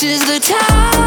This is the time.